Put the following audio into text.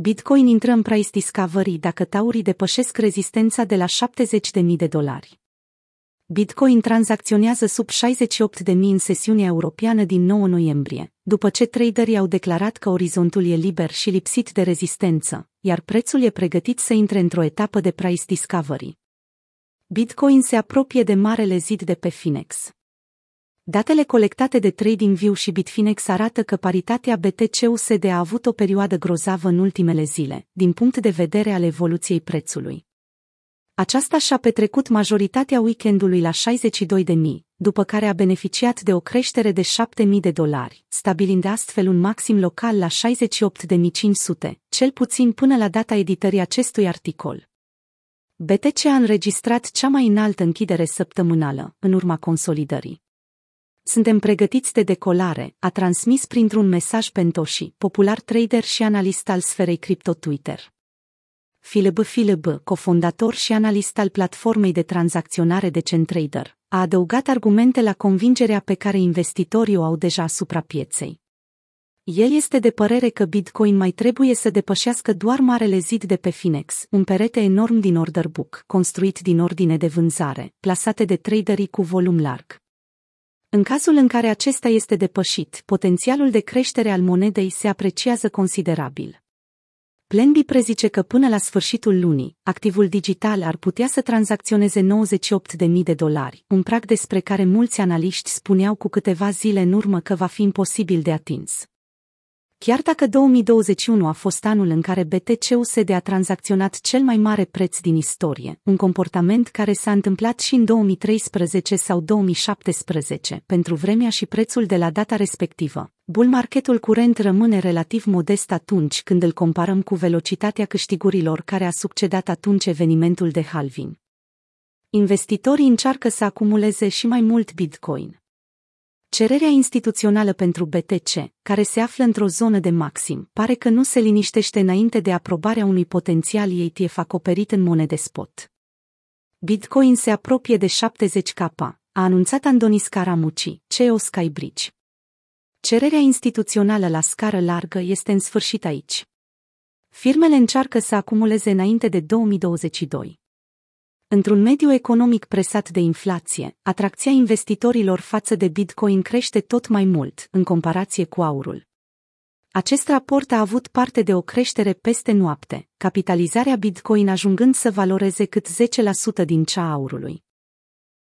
Bitcoin intră în price discovery dacă taurii depășesc rezistența de la 70.000 de dolari. Bitcoin tranzacționează sub 68.000 în sesiunea europeană din 9 noiembrie, după ce traderii au declarat că orizontul e liber și lipsit de rezistență, iar prețul e pregătit să intre într-o etapă de price discovery. Bitcoin se apropie de marele zid de pe Finex. Datele colectate de TradingView și Bitfinex arată că paritatea BTC-USD a avut o perioadă grozavă în ultimele zile, din punct de vedere al evoluției prețului. Aceasta și-a petrecut majoritatea weekendului la 62.000, după care a beneficiat de o creștere de 7.000 de dolari, stabilind astfel un maxim local la 68.500, cel puțin până la data editării acestui articol. BTC a înregistrat cea mai înaltă închidere săptămânală, în urma consolidării. Suntem pregătiți de decolare, a transmis printr-un mesaj Pentoshi, popular trader și analist al sferei cripto Twitter. Philip Philip, cofondator și analist al platformei de tranzacționare de CenTrader, a adăugat argumente la convingerea pe care investitorii o au deja asupra pieței. El este de părere că Bitcoin mai trebuie să depășească doar marele zid de pe Finex, un perete enorm din order book, construit din ordine de vânzare, plasate de traderii cu volum larg. În cazul în care acesta este depășit, potențialul de creștere al monedei se apreciază considerabil. Plenby prezice că până la sfârșitul lunii, activul digital ar putea să tranzacționeze 98.000 de dolari, un prag despre care mulți analiști spuneau cu câteva zile în urmă că va fi imposibil de atins. Chiar dacă 2021 a fost anul în care BTC-USD a tranzacționat cel mai mare preț din istorie, un comportament care s-a întâmplat și în 2013 sau 2017, pentru vremea și prețul de la data respectivă, bull marketul curent rămâne relativ modest atunci când îl comparăm cu velocitatea câștigurilor care a succedat atunci evenimentul de halving. Investitorii încearcă să acumuleze și mai mult Bitcoin. Cererea instituțională pentru BTC, care se află într-o zonă de maxim, pare că nu se liniștește înainte de aprobarea unui potențial ETF acoperit în monede spot. Bitcoin se apropie de 70k, a anunțat Andonis Caramucci, CEO Skybridge. Cererea instituțională la scară largă este în sfârșit aici. Firmele încearcă să acumuleze înainte de 2022. Într-un mediu economic presat de inflație, atracția investitorilor față de Bitcoin crește tot mai mult, în comparație cu aurul. Acest raport a avut parte de o creștere peste noapte, capitalizarea Bitcoin ajungând să valoreze cât 10% din cea aurului.